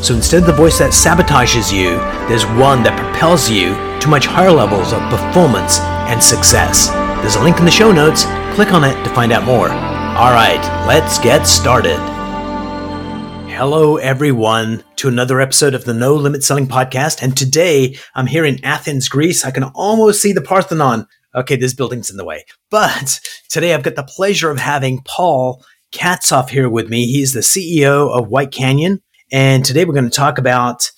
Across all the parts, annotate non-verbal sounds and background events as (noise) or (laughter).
So instead of the voice that sabotages you, there's one that propels you to much higher levels of performance and success. There's a link in the show notes. Click on it to find out more. All right, let's get started. Hello, everyone, to another episode of the No Limit Selling Podcast. And today I'm here in Athens, Greece. I can almost see the Parthenon. Okay, this building's in the way. But today I've got the pleasure of having Paul Katzoff here with me. He's the CEO of White Canyon. And today we're going to talk about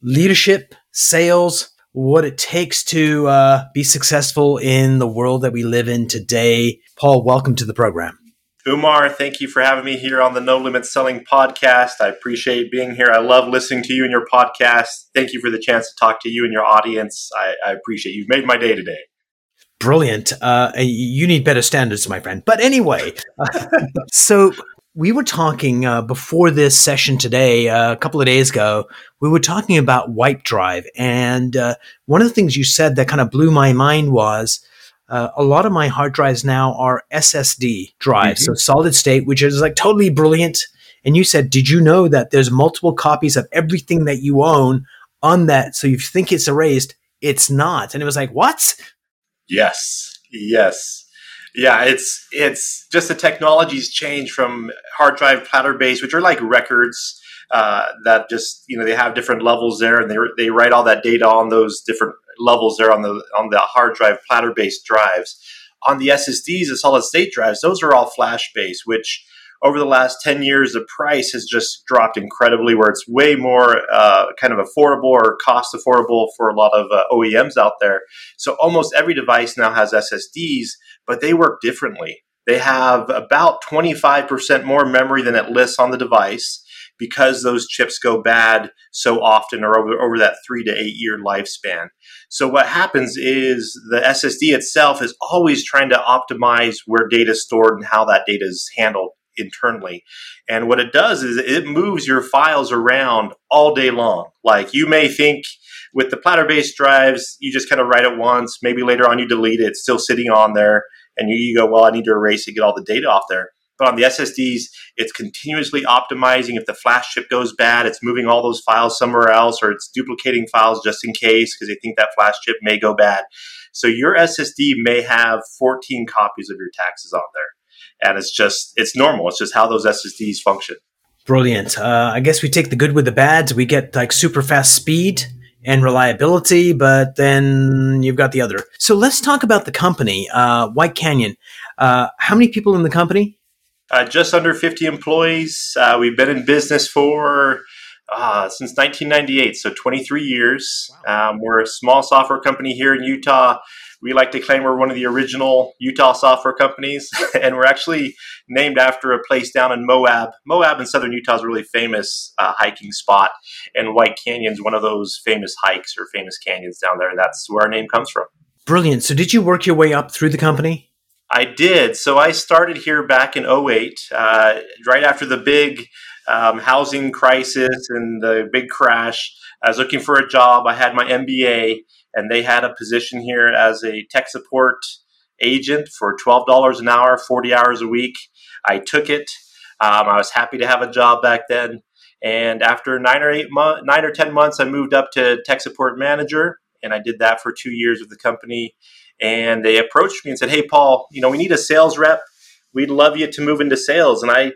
leadership, sales, what it takes to uh, be successful in the world that we live in today. Paul, welcome to the program. Umar, thank you for having me here on the No Limit Selling podcast. I appreciate being here. I love listening to you and your podcast. Thank you for the chance to talk to you and your audience. I, I appreciate you. You've made my day today. Brilliant. Uh, you need better standards, my friend. But anyway, (laughs) so we were talking uh, before this session today, uh, a couple of days ago, we were talking about Wipe Drive. And uh, one of the things you said that kind of blew my mind was uh, a lot of my hard drives now are SSD drives, mm-hmm. so solid state, which is like totally brilliant. And you said, did you know that there's multiple copies of everything that you own on that? So you think it's erased, it's not. And it was like, what? Yes. Yes. Yeah, it's it's just the technologies change from hard drive platter base, which are like records uh, that just you know they have different levels there, and they they write all that data on those different levels there on the on the hard drive platter based drives. On the SSDs, the solid state drives, those are all flash based, which over the last 10 years, the price has just dropped incredibly, where it's way more uh, kind of affordable or cost affordable for a lot of uh, OEMs out there. So almost every device now has SSDs, but they work differently. They have about 25% more memory than it lists on the device because those chips go bad so often or over, over that three to eight year lifespan. So what happens is the SSD itself is always trying to optimize where data is stored and how that data is handled internally. And what it does is it moves your files around all day long. Like you may think with the platter based drives, you just kind of write it once, maybe later on you delete it, it's still sitting on there, and you, you go, well, I need to erase it, get all the data off there. But on the SSDs, it's continuously optimizing. If the flash chip goes bad, it's moving all those files somewhere else, or it's duplicating files just in case because they think that flash chip may go bad. So your SSD may have 14 copies of your taxes on there and it's just it's normal. It's just how those SSDs function. Brilliant. Uh, I guess we take the good with the bad. We get like super fast speed and reliability, but then you've got the other. So let's talk about the company, uh, White Canyon. Uh, how many people in the company? Uh, just under 50 employees. Uh, we've been in business for uh, since 1998, so 23 years. Wow. Um, we're a small software company here in Utah we like to claim we're one of the original Utah software companies, (laughs) and we're actually named after a place down in Moab. Moab in southern Utah is a really famous uh, hiking spot, and White Canyon's one of those famous hikes or famous canyons down there, and that's where our name comes from. Brilliant. So, did you work your way up through the company? I did. So, I started here back in 08, uh, right after the big um, housing crisis and the big crash. I was looking for a job. I had my MBA and they had a position here as a tech support agent for $12 an hour, 40 hours a week. I took it. Um, I was happy to have a job back then. And after nine or eight months, nine or 10 months, I moved up to tech support manager. And I did that for two years with the company. And they approached me and said, Hey, Paul, you know, we need a sales rep. We'd love you to move into sales. And I,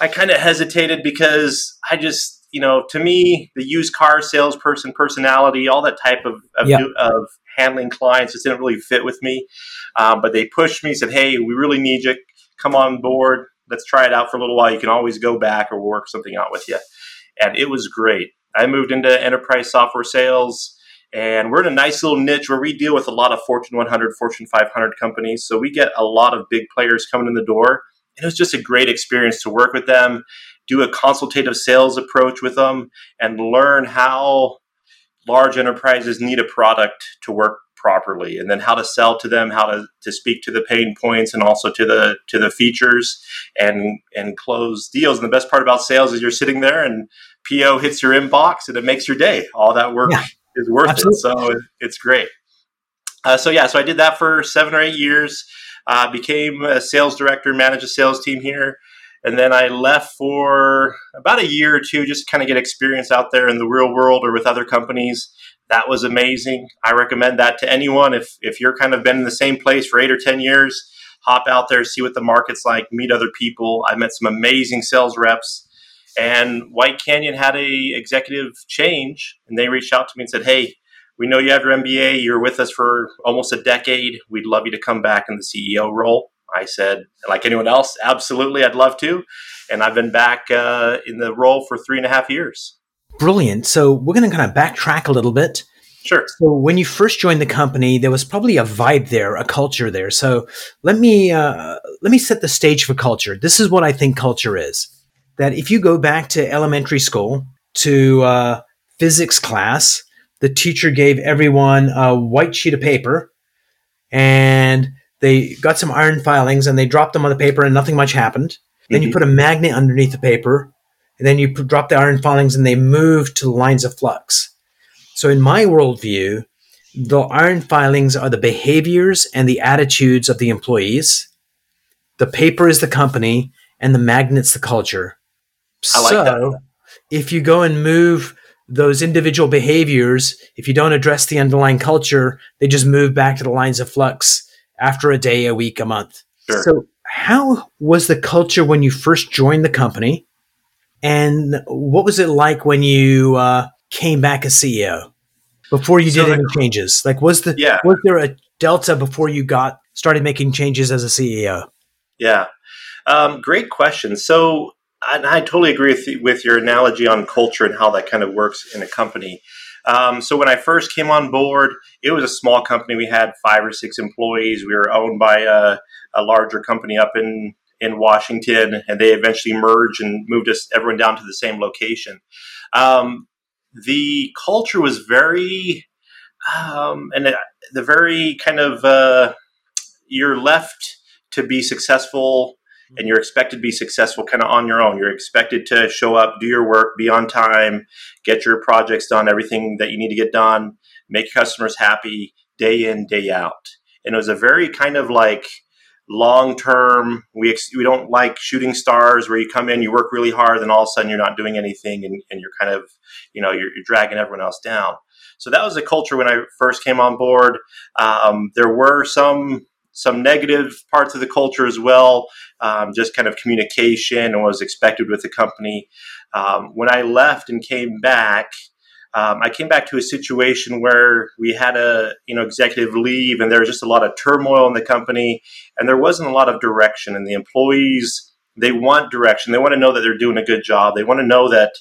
I kind of hesitated because I just, you know, to me, the used car salesperson personality, all that type of of, yeah. of handling clients, just didn't really fit with me. Um, but they pushed me, said, "Hey, we really need you. Come on board. Let's try it out for a little while. You can always go back or work something out with you." And it was great. I moved into enterprise software sales. And we're in a nice little niche where we deal with a lot of Fortune 100, Fortune 500 companies. So we get a lot of big players coming in the door. And it was just a great experience to work with them do a consultative sales approach with them and learn how large enterprises need a product to work properly and then how to sell to them how to, to speak to the pain points and also to the to the features and and close deals. And the best part about sales is you're sitting there and po hits your inbox and it makes your day. All that work yeah, is worth absolutely. it so it, it's great. Uh, so yeah so i did that for seven or eight years. Uh, became a sales director managed a sales team here and then I left for about a year or two just to kind of get experience out there in the real world or with other companies that was amazing. I recommend that to anyone. If if you're kind of been in the same place for eight or ten years, hop out there, see what the market's like, meet other people. I met some amazing sales reps. And White Canyon had a executive change, and they reached out to me and said, "Hey, we know you have your MBA. You're with us for almost a decade. We'd love you to come back in the CEO role." I said, like anyone else, absolutely, I'd love to. And I've been back uh, in the role for three and a half years. Brilliant. So we're going to kind of backtrack a little bit. Sure. So when you first joined the company, there was probably a vibe there, a culture there. So let me uh, let me set the stage for culture. This is what I think culture is. That if you go back to elementary school to uh, physics class, the teacher gave everyone a white sheet of paper, and they got some iron filings and they dropped them on the paper, and nothing much happened. Mm-hmm. Then you mm-hmm. put a magnet underneath the paper, and then you drop the iron filings and they move to lines of flux. So, in my worldview, the iron filings are the behaviors and the attitudes of the employees. The paper is the company, and the magnet's the culture. I like so, that. if you go and move those individual behaviors, if you don't address the underlying culture, they just move back to the lines of flux after a day, a week, a month. Sure. So, how was the culture when you first joined the company? And what was it like when you uh, came back as CEO before you so did any changes? Like, was the yeah. was there a delta before you got started making changes as a CEO? Yeah, um, great question. So, I, I totally agree with, with your analogy on culture and how that kind of works in a company. Um, so when I first came on board, it was a small company. We had five or six employees. We were owned by a, a larger company up in in Washington, and they eventually merged and moved us everyone down to the same location. Um, the culture was very, um, and the very kind of uh, you're left to be successful and you're expected to be successful kind of on your own. You're expected to show up, do your work, be on time, get your projects done, everything that you need to get done, make customers happy day in, day out. And it was a very kind of like long term. We ex- we don't like shooting stars where you come in, you work really hard, then all of a sudden you're not doing anything, and, and you're kind of you know you're, you're dragging everyone else down. So that was the culture when I first came on board. Um, there were some some negative parts of the culture as well, um, just kind of communication and what was expected with the company. Um, when I left and came back, um, I came back to a situation where we had a you know executive leave, and there was just a lot of turmoil in the company, and there wasn't a lot of direction. And the employees they want direction. They want to know that they're doing a good job. They want to know that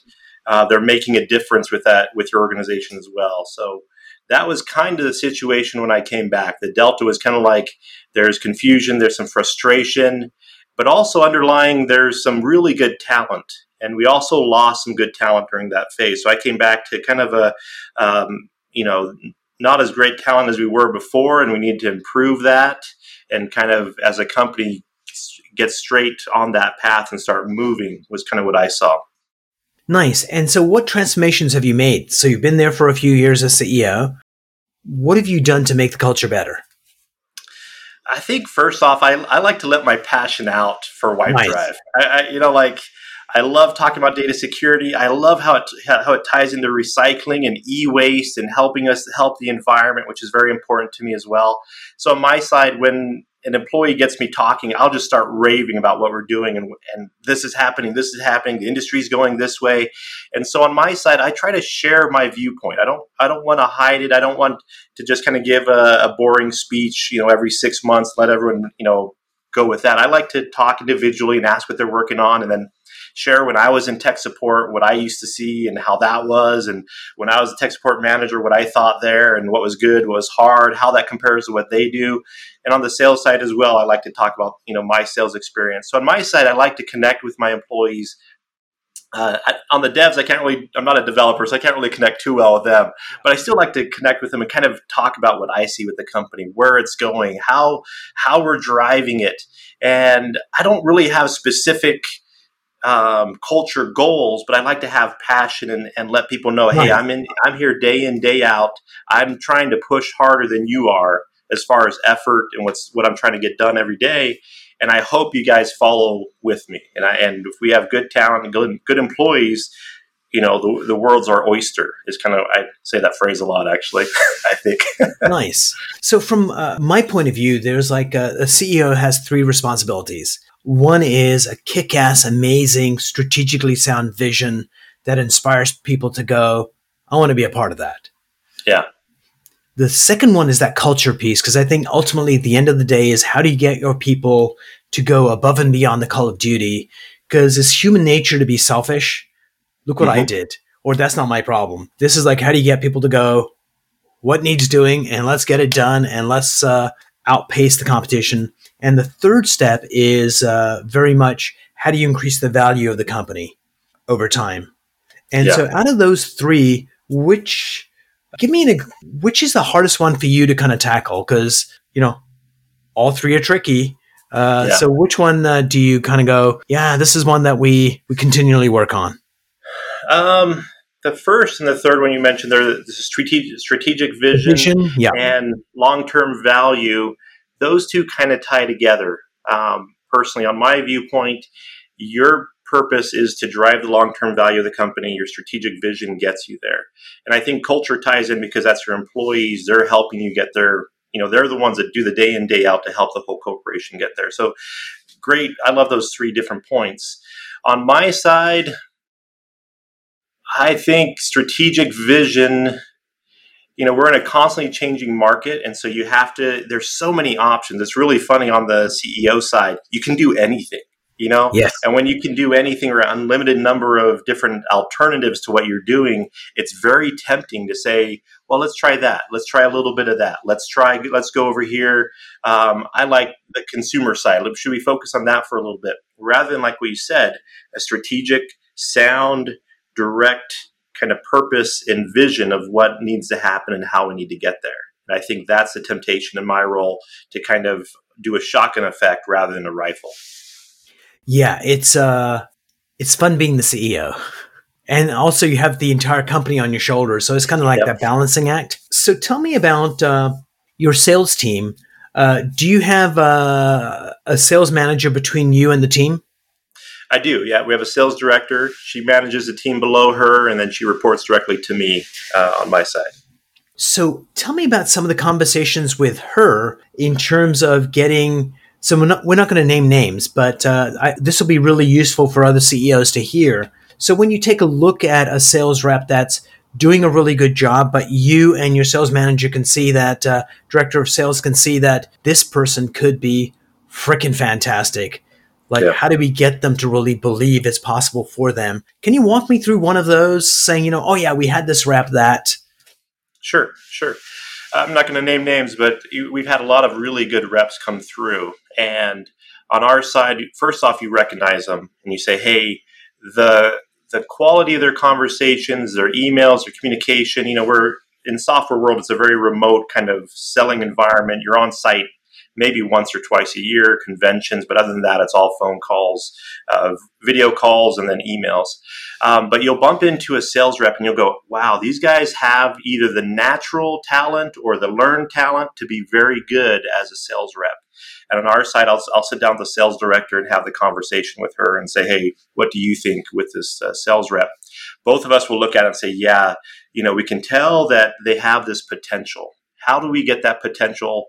uh, they're making a difference with that with your organization as well. So that was kind of the situation when I came back. The delta was kind of like there's confusion, there's some frustration, but also underlying there's some really good talent and we also lost some good talent during that phase. So I came back to kind of a, um, you know, not as great talent as we were before, and we need to improve that and kind of as a company get straight on that path and start moving was kind of what I saw. Nice. And so, what transformations have you made? So, you've been there for a few years as CEO. What have you done to make the culture better? I think first off, I, I like to let my passion out for Wipe nice. Drive. I, I, you know, like I love talking about data security. I love how it how it ties into recycling and e-waste and helping us help the environment, which is very important to me as well. So on my side, when an employee gets me talking, I'll just start raving about what we're doing and, and this is happening, this is happening, the industry's going this way. And so on my side, I try to share my viewpoint. I don't I don't want to hide it. I don't want to just kind of give a, a boring speech, you know, every six months, let everyone, you know, go with that. I like to talk individually and ask what they're working on and then share when I was in tech support what I used to see and how that was, and when I was a tech support manager, what I thought there and what was good, what was hard, how that compares to what they do. And on the sales side as well, I like to talk about you know my sales experience. So on my side, I like to connect with my employees uh, I, on the devs, I can't really, I'm not a developer, so I can't really connect too well with them, but I still like to connect with them and kind of talk about what I see with the company, where it's going, how, how we're driving it. And I don't really have specific, um, culture goals, but I like to have passion and, and let people know, hey, I'm in, I'm here day in, day out. I'm trying to push harder than you are as far as effort and what's what I'm trying to get done every day and I hope you guys follow with me. And I and if we have good talent and good, good employees, you know, the, the world's our oyster is kind of I say that phrase a lot actually. (laughs) I think (laughs) nice. So from uh, my point of view, there's like a, a CEO has three responsibilities. One is a kick-ass, amazing, strategically sound vision that inspires people to go, I want to be a part of that. Yeah. The second one is that culture piece, because I think ultimately at the end of the day is how do you get your people to go above and beyond the call of duty? Because it's human nature to be selfish. Look what mm-hmm. I did. Or that's not my problem. This is like, how do you get people to go, what needs doing, and let's get it done, and let's uh, outpace the competition. And the third step is uh, very much how do you increase the value of the company over time? And yeah. so, out of those three, which Give me an which is the hardest one for you to kind of tackle because you know all three are tricky. Uh, yeah. So which one uh, do you kind of go? Yeah, this is one that we we continually work on. Um, the first and the third one you mentioned there, the strategic strategic vision, vision yeah. and long term value. Those two kind of tie together. Um, personally, on my viewpoint, your purpose is to drive the long term value of the company. Your strategic vision gets you there. And I think culture ties in because that's your employees. They're helping you get there. You know, they're the ones that do the day in, day out to help the whole corporation get there. So great. I love those three different points. On my side, I think strategic vision you know we're in a constantly changing market and so you have to there's so many options. It's really funny on the ceo side you can do anything you know? Yes. and when you can do anything or unlimited number of different alternatives to what you're doing it's very tempting to say well let's try that. Let's try a little bit of that. Let's try let's go over here. Um, i like the consumer side. Should we focus on that for a little bit? Rather than like what you said a strategic sound direct kind of purpose and vision of what needs to happen and how we need to get there and i think that's the temptation in my role to kind of do a shotgun effect rather than a rifle yeah, it's uh it's fun being the CEO. And also you have the entire company on your shoulders. So it's kind of like yep. that balancing act. So tell me about uh, your sales team. Uh, do you have uh, a sales manager between you and the team? I do. Yeah, we have a sales director. She manages a team below her, and then she reports directly to me uh, on my side. So, tell me about some of the conversations with her in terms of getting so we're not, not going to name names, but uh, this will be really useful for other CEOs to hear. So when you take a look at a sales rep that's doing a really good job, but you and your sales manager can see that, uh, director of sales can see that this person could be freaking fantastic. Like, yeah. how do we get them to really believe it's possible for them? Can you walk me through one of those saying, you know, oh yeah, we had this rep that? Sure, sure. I'm not going to name names, but we've had a lot of really good reps come through. And on our side, first off, you recognize them and you say, hey, the the quality of their conversations, their emails, their communication, you know, we're in software world, it's a very remote kind of selling environment. You're on site maybe once or twice a year, conventions, but other than that, it's all phone calls, uh, video calls, and then emails. Um, but you'll bump into a sales rep and you'll go, wow, these guys have either the natural talent or the learned talent to be very good as a sales rep. And on our side, I'll, I'll sit down with the sales director and have the conversation with her and say, hey, what do you think with this uh, sales rep? Both of us will look at it and say, yeah, you know, we can tell that they have this potential. How do we get that potential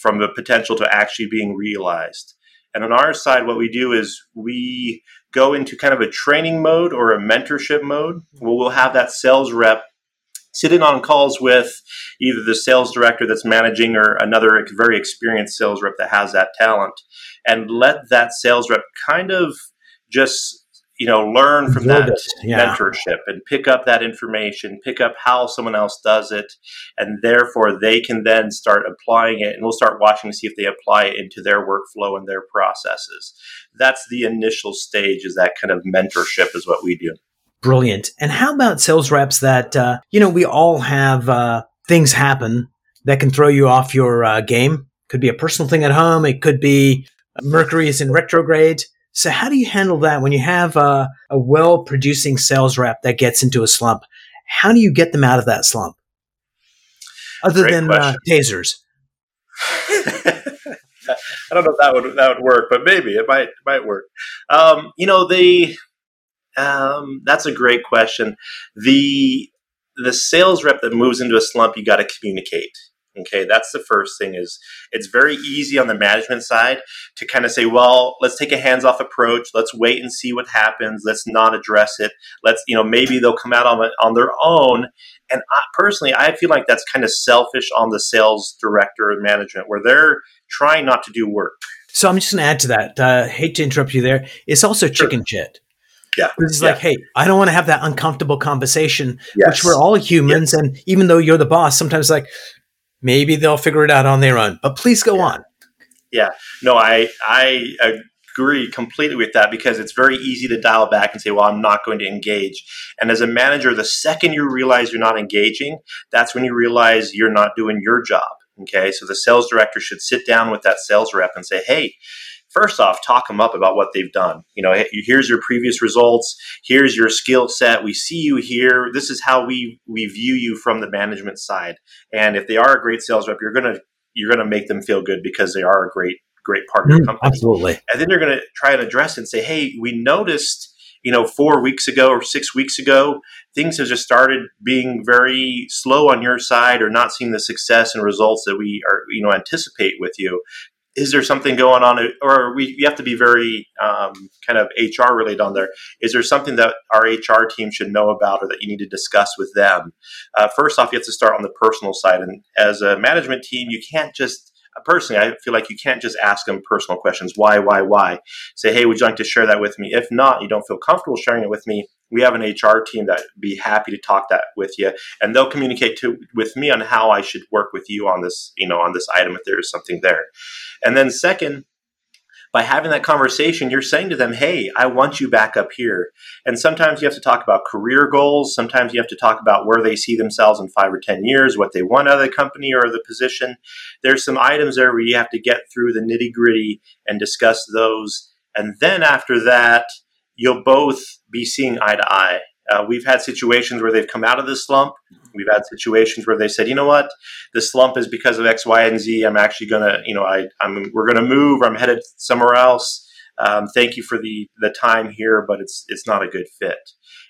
from the potential to actually being realized. And on our side, what we do is we go into kind of a training mode or a mentorship mode mm-hmm. where we'll have that sales rep sit in on calls with either the sales director that's managing or another very experienced sales rep that has that talent and let that sales rep kind of just you know learn from that yeah. mentorship and pick up that information pick up how someone else does it and therefore they can then start applying it and we'll start watching to see if they apply it into their workflow and their processes. That's the initial stage is that kind of mentorship is what we do. Brilliant. And how about sales reps that uh, you know we all have uh, things happen that can throw you off your uh, game? Could be a personal thing at home. It could be mercury is in retrograde so how do you handle that when you have a, a well producing sales rep that gets into a slump? How do you get them out of that slump? Other Great than uh, tasers. (laughs) I don't know if that would that would work, but maybe it might might work. Um, you know, the um, that's a great question. The the sales rep that moves into a slump, you got to communicate. Okay, that's the first thing is it's very easy on the management side to kind of say, well, let's take a hands-off approach. Let's wait and see what happens. Let's not address it. Let's, you know, maybe they'll come out on, on their own. And I, personally, I feel like that's kind of selfish on the sales director and management where they're trying not to do work. So I'm just going to add to that. Uh, hate to interrupt you there. It's also sure. chicken shit. Yeah. It's yeah. like, hey, I don't want to have that uncomfortable conversation, yes. which we're all humans. Yes. And even though you're the boss, sometimes like, maybe they'll figure it out on their own. But please go yeah. on. Yeah. No, I I agree completely with that because it's very easy to dial back and say, well, I'm not going to engage. And as a manager, the second you realize you're not engaging, that's when you realize you're not doing your job. Okay. So the sales director should sit down with that sales rep and say, hey, first off, talk them up about what they've done. You know, here's your previous results. Here's your skill set. We see you here. This is how we we view you from the management side. And if they are a great sales rep, you're gonna you're gonna make them feel good because they are a great great part of your mm, company. Absolutely. And then you're gonna try and address and say, hey, we noticed. You know, four weeks ago or six weeks ago, things have just started being very slow on your side, or not seeing the success and results that we are, you know, anticipate with you is there something going on? Or we, we have to be very um, kind of hr related on there. Is there something that our hr team should know about or that you need to discuss with them? Uh, first off you have to start on the personal side. And as a management team you can't just uh, personally i feel like you can't just ask them personal questions. Why why why? Say hey would you like to share that with me? If not you don't feel comfortable sharing it with me we have an HR team that would be happy to talk that with you, and they'll communicate to with me on how I should work with you on this, you know, on this item if there is something there. And then second, by having that conversation, you're saying to them, "Hey, I want you back up here." And sometimes you have to talk about career goals. Sometimes you have to talk about where they see themselves in five or ten years, what they want out of the company or the position. There's some items there where you have to get through the nitty gritty and discuss those. And then after that, you'll both be seeing eye to eye. Uh, we've had situations where they've come out of the slump. We've had situations where they said, you know what, the slump is because of X, Y, and Z. I'm actually gonna, you know, I, I'm we're gonna move. I'm headed somewhere else. Um, thank you for the the time here, but it's it's not a good fit.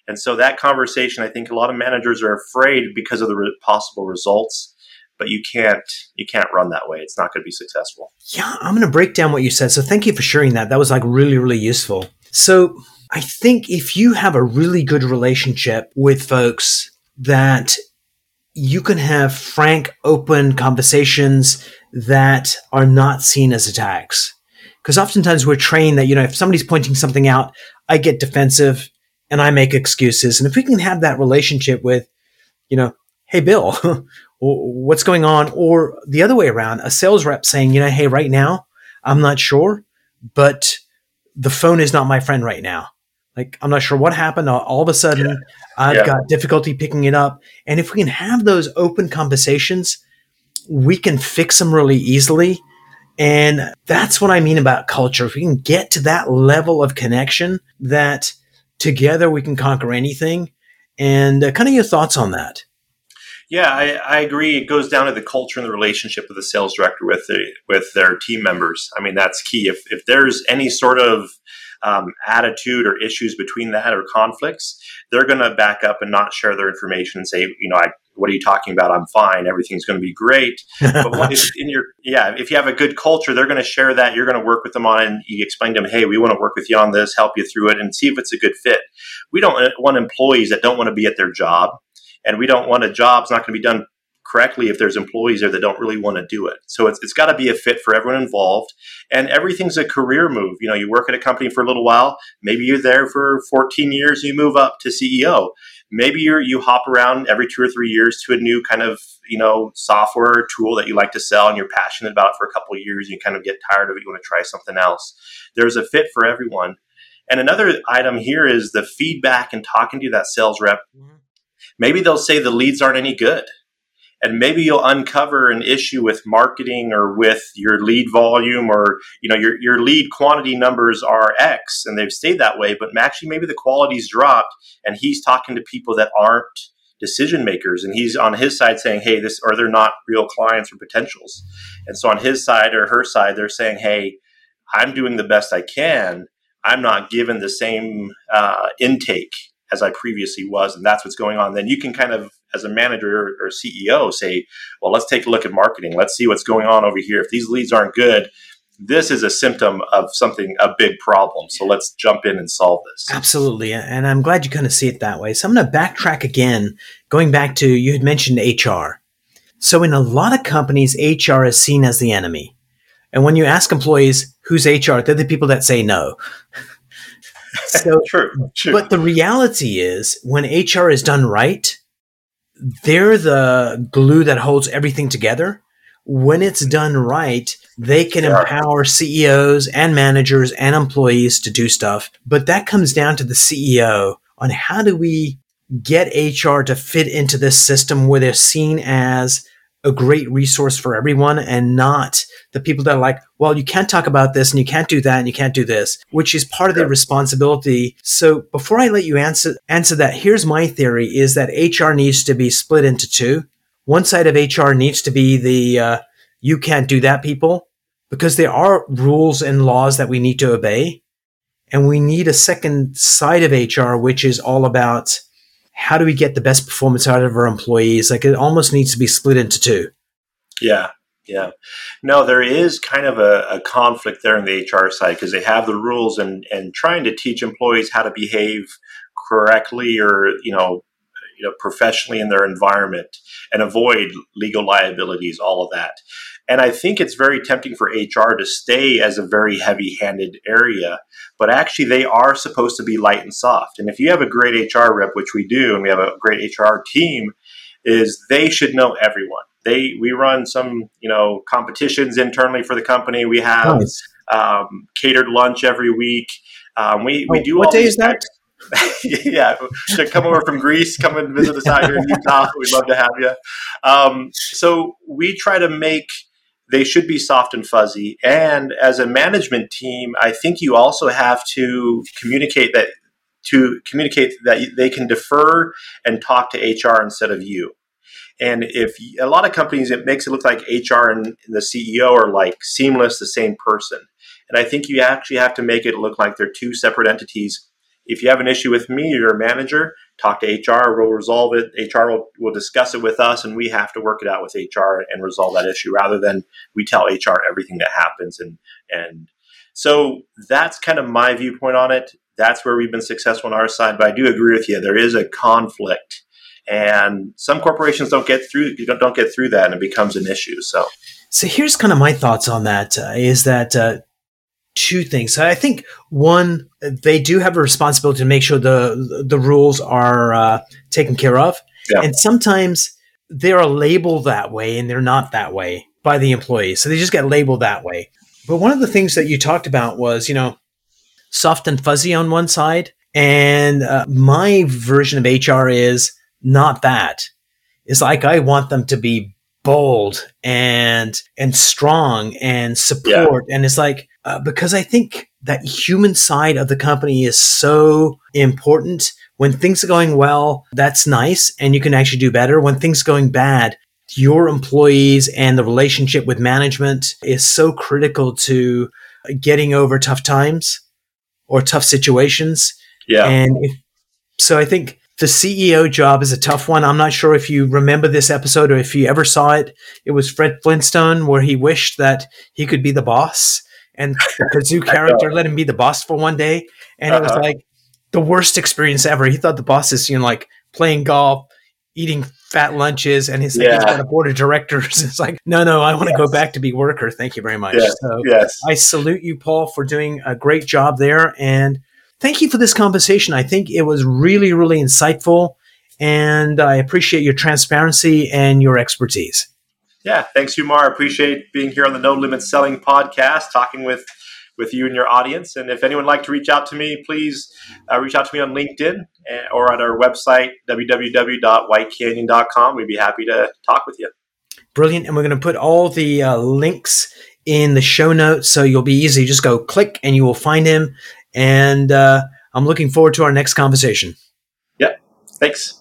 And so that conversation, I think a lot of managers are afraid because of the re- possible results but you can't you can't run that way it's not going to be successful yeah i'm going to break down what you said so thank you for sharing that that was like really really useful so I think if you have a really good relationship with folks that you can have frank, open conversations that are not seen as attacks. Because oftentimes we're trained that, you know, if somebody's pointing something out, I get defensive and I make excuses. And if we can have that relationship with, you know, hey, Bill, (laughs) what's going on? Or the other way around, a sales rep saying, you know, hey, right now, I'm not sure, but the phone is not my friend right now. Like, I'm not sure what happened. All of a sudden, yeah. I've yeah. got difficulty picking it up. And if we can have those open conversations, we can fix them really easily. And that's what I mean about culture. If we can get to that level of connection, that together we can conquer anything. And uh, kind of your thoughts on that. Yeah, I, I, agree. It goes down to the culture and the relationship of the sales director with the, with their team members. I mean, that's key. If if there's any sort of um, attitude or issues between that or conflicts, they're going to back up and not share their information and say, you know, I, what are you talking about? I'm fine. Everything's going to be great. But in your, (laughs) yeah, if you have a good culture, they're going to share that. You're going to work with them on. And you explain to them, hey, we want to work with you on this, help you through it, and see if it's a good fit. We don't want employees that don't want to be at their job, and we don't want a job's not going to be done correctly if there's employees there that don't really want to do it. So it's, it's got to be a fit for everyone involved. And everything's a career move. You know, you work at a company for a little while, maybe you're there for 14 years, you move up to CEO. Maybe you you hop around every two or three years to a new kind of you know software tool that you like to sell and you're passionate about it for a couple of years. And you kind of get tired of it. You want to try something else. There's a fit for everyone. And another item here is the feedback and talking to that sales rep. Mm-hmm. Maybe they'll say the leads aren't any good and maybe you'll uncover an issue with marketing or with your lead volume or you know your, your lead quantity numbers are x and they've stayed that way but actually maybe the quality's dropped and he's talking to people that aren't decision makers and he's on his side saying hey this or they're not real clients or potentials? And so on his side or her side they're saying hey i'm doing the best i can. I'm not given the same uh, intake as i previously was and that's what's going on. Then you can kind of as a manager or CEO say, well, let's take a look at marketing. Let's see what's going on over here. If these leads aren't good, this is a symptom of something, a big problem. So let's jump in and solve this. Absolutely. And I'm glad you kind of see it that way. So I'm going to backtrack again, going back to you had mentioned HR. So in a lot of companies, HR is seen as the enemy. And when you ask employees who's HR, they're the people that say no. (laughs) so, (laughs) true, true. But the reality is when HR is done right, they're the glue that holds everything together. When it's done right, they can sure. empower CEOs and managers and employees to do stuff. But that comes down to the CEO on how do we get HR to fit into this system where they're seen as a great resource for everyone and not the people that are like, well, you can't talk about this and you can't do that and you can't do this, which is part of their responsibility. So before I let you answer, answer that, here's my theory is that HR needs to be split into two. One side of HR needs to be the, uh, you can't do that people because there are rules and laws that we need to obey. And we need a second side of HR, which is all about how do we get the best performance out of our employees? Like it almost needs to be split into two. Yeah. Yeah. No, there is kind of a, a conflict there in the HR side because they have the rules and, and trying to teach employees how to behave correctly or, you know, you know, professionally in their environment and avoid legal liabilities, all of that. And I think it's very tempting for HR to stay as a very heavy handed area, but actually they are supposed to be light and soft. And if you have a great HR rep, which we do, and we have a great HR team, is they should know everyone. They we run some you know competitions internally for the company. We have nice. um, catered lunch every week. Um, we we oh, do. What day is that? (laughs) yeah, come over from Greece, come and visit us out here in Utah. We'd love to have you. Um, so we try to make they should be soft and fuzzy. And as a management team, I think you also have to communicate that to communicate that they can defer and talk to HR instead of you. And if a lot of companies, it makes it look like HR and the CEO are like seamless, the same person. And I think you actually have to make it look like they're two separate entities. If you have an issue with me, you're a manager, talk to HR, we'll resolve it. HR will, will discuss it with us, and we have to work it out with HR and resolve that issue rather than we tell HR everything that happens. And, and so that's kind of my viewpoint on it. That's where we've been successful on our side. But I do agree with you. There is a conflict, and some corporations don't get through don't get through that, and it becomes an issue. So, so here's kind of my thoughts on that. Uh, is that uh, two things. So I think one, they do have a responsibility to make sure the the rules are uh, taken care of, yeah. and sometimes they are labeled that way and they're not that way by the employees. So they just get labeled that way. But one of the things that you talked about was, you know, soft and fuzzy on one side, and uh, my version of HR is not that. It's like I want them to be bold and and strong and support, yeah. and it's like uh, because I think that human side of the company is so important. When things are going well, that's nice and you can actually do better. When things are going bad, your employees and the relationship with management is so critical to getting over tough times or tough situations. Yeah. And if, so I think the CEO job is a tough one. I'm not sure if you remember this episode or if you ever saw it. It was Fred Flintstone where he wished that he could be the boss and (laughs) the Gazoo character let him be the boss for one day, and uh-huh. it was uh-huh. like the worst experience ever. He thought the boss is you know like playing golf, eating fat lunches and he's like, yeah. he's got a board of directors. (laughs) It's like, no, no, I want to yes. go back to be worker. Thank you very much. Yes. So yes. I salute you, Paul, for doing a great job there. And thank you for this conversation. I think it was really, really insightful. And I appreciate your transparency and your expertise. Yeah, thanks, Umar. Appreciate being here on the No Limit Selling podcast, talking with with you and your audience. And if anyone would like to reach out to me, please uh, reach out to me on LinkedIn eh, or at our website, www.whitecanyon.com. We'd be happy to talk with you. Brilliant. And we're going to put all the uh, links in the show notes so you'll be easy. Just go click and you will find him. And uh, I'm looking forward to our next conversation. Yeah. Thanks.